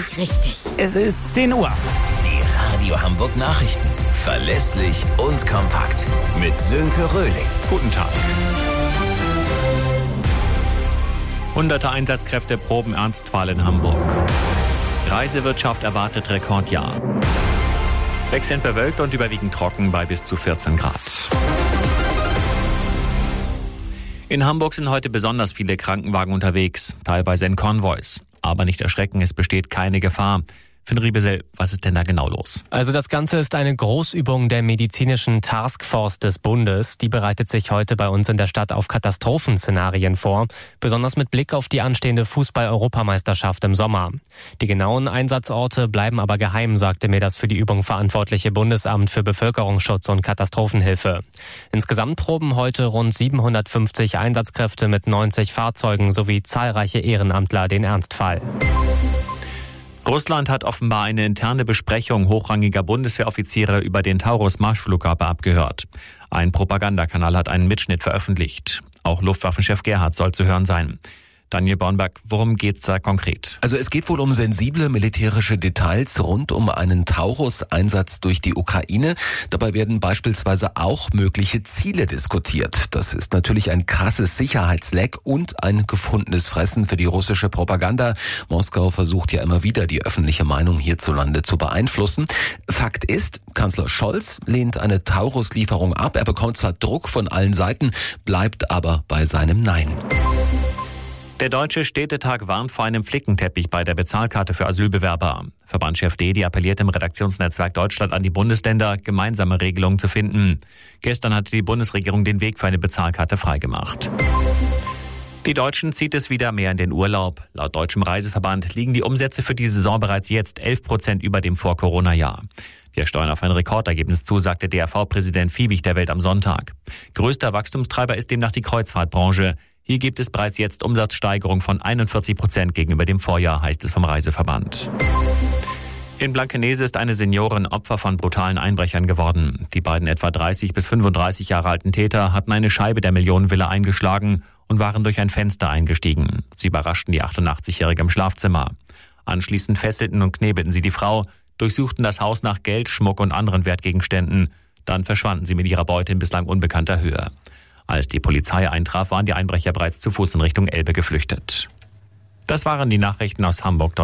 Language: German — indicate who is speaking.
Speaker 1: nicht richtig.
Speaker 2: Es ist 10 Uhr.
Speaker 3: Die Radio Hamburg Nachrichten. Verlässlich und kompakt. Mit Sönke Röhling.
Speaker 2: Guten Tag. Hunderte Einsatzkräfte proben Ernstfall in Hamburg. Reisewirtschaft erwartet Rekordjahr. Wechselnd bewölkt und überwiegend trocken bei bis zu 14 Grad. In Hamburg sind heute besonders viele Krankenwagen unterwegs, teilweise in Konvois. Aber nicht erschrecken, es besteht keine Gefahr. Finn Riebesell, was ist denn da genau los?
Speaker 4: Also das Ganze ist eine Großübung der medizinischen Taskforce des Bundes. Die bereitet sich heute bei uns in der Stadt auf Katastrophenszenarien vor, besonders mit Blick auf die anstehende Fußball-Europameisterschaft im Sommer. Die genauen Einsatzorte bleiben aber geheim, sagte mir das für die Übung verantwortliche Bundesamt für Bevölkerungsschutz und Katastrophenhilfe. Insgesamt proben heute rund 750 Einsatzkräfte mit 90 Fahrzeugen sowie zahlreiche Ehrenamtler den Ernstfall.
Speaker 2: Russland hat offenbar eine interne Besprechung hochrangiger Bundeswehroffiziere über den Taurus-Marschflugkörper abgehört. Ein Propagandakanal hat einen Mitschnitt veröffentlicht. Auch Luftwaffenchef Gerhard soll zu hören sein. Daniel Bornberg, worum geht's da konkret?
Speaker 5: Also es geht wohl um sensible militärische Details rund um einen Taurus-Einsatz durch die Ukraine. Dabei werden beispielsweise auch mögliche Ziele diskutiert. Das ist natürlich ein krasses Sicherheitsleck und ein gefundenes Fressen für die russische Propaganda. Moskau versucht ja immer wieder, die öffentliche Meinung hierzulande zu beeinflussen. Fakt ist, Kanzler Scholz lehnt eine Taurus-Lieferung ab. Er bekommt zwar Druck von allen Seiten, bleibt aber bei seinem Nein.
Speaker 2: Der Deutsche Städtetag warnt vor einem Flickenteppich bei der Bezahlkarte für Asylbewerber. Verbandchef Dedi appelliert im Redaktionsnetzwerk Deutschland an die Bundesländer, gemeinsame Regelungen zu finden. Gestern hatte die Bundesregierung den Weg für eine Bezahlkarte freigemacht. Die Deutschen zieht es wieder mehr in den Urlaub. Laut Deutschem Reiseverband liegen die Umsätze für die Saison bereits jetzt 11 Prozent über dem Vor-Corona-Jahr. Wir steuern auf ein Rekordergebnis zu, sagte DRV-Präsident Fiebig der Welt am Sonntag. Größter Wachstumstreiber ist demnach die Kreuzfahrtbranche. Hier gibt es bereits jetzt Umsatzsteigerung von 41 Prozent gegenüber dem Vorjahr, heißt es vom Reiseverband. In Blankenese ist eine Seniorin Opfer von brutalen Einbrechern geworden. Die beiden etwa 30 bis 35 Jahre alten Täter hatten eine Scheibe der Millionenvilla eingeschlagen und waren durch ein Fenster eingestiegen. Sie überraschten die 88-Jährige im Schlafzimmer. Anschließend fesselten und knebelten sie die Frau, durchsuchten das Haus nach Geld, Schmuck und anderen Wertgegenständen. Dann verschwanden sie mit ihrer Beute in bislang unbekannter Höhe. Als die Polizei eintraf, waren die Einbrecher bereits zu Fuß in Richtung Elbe geflüchtet. Das waren die Nachrichten aus Hamburg.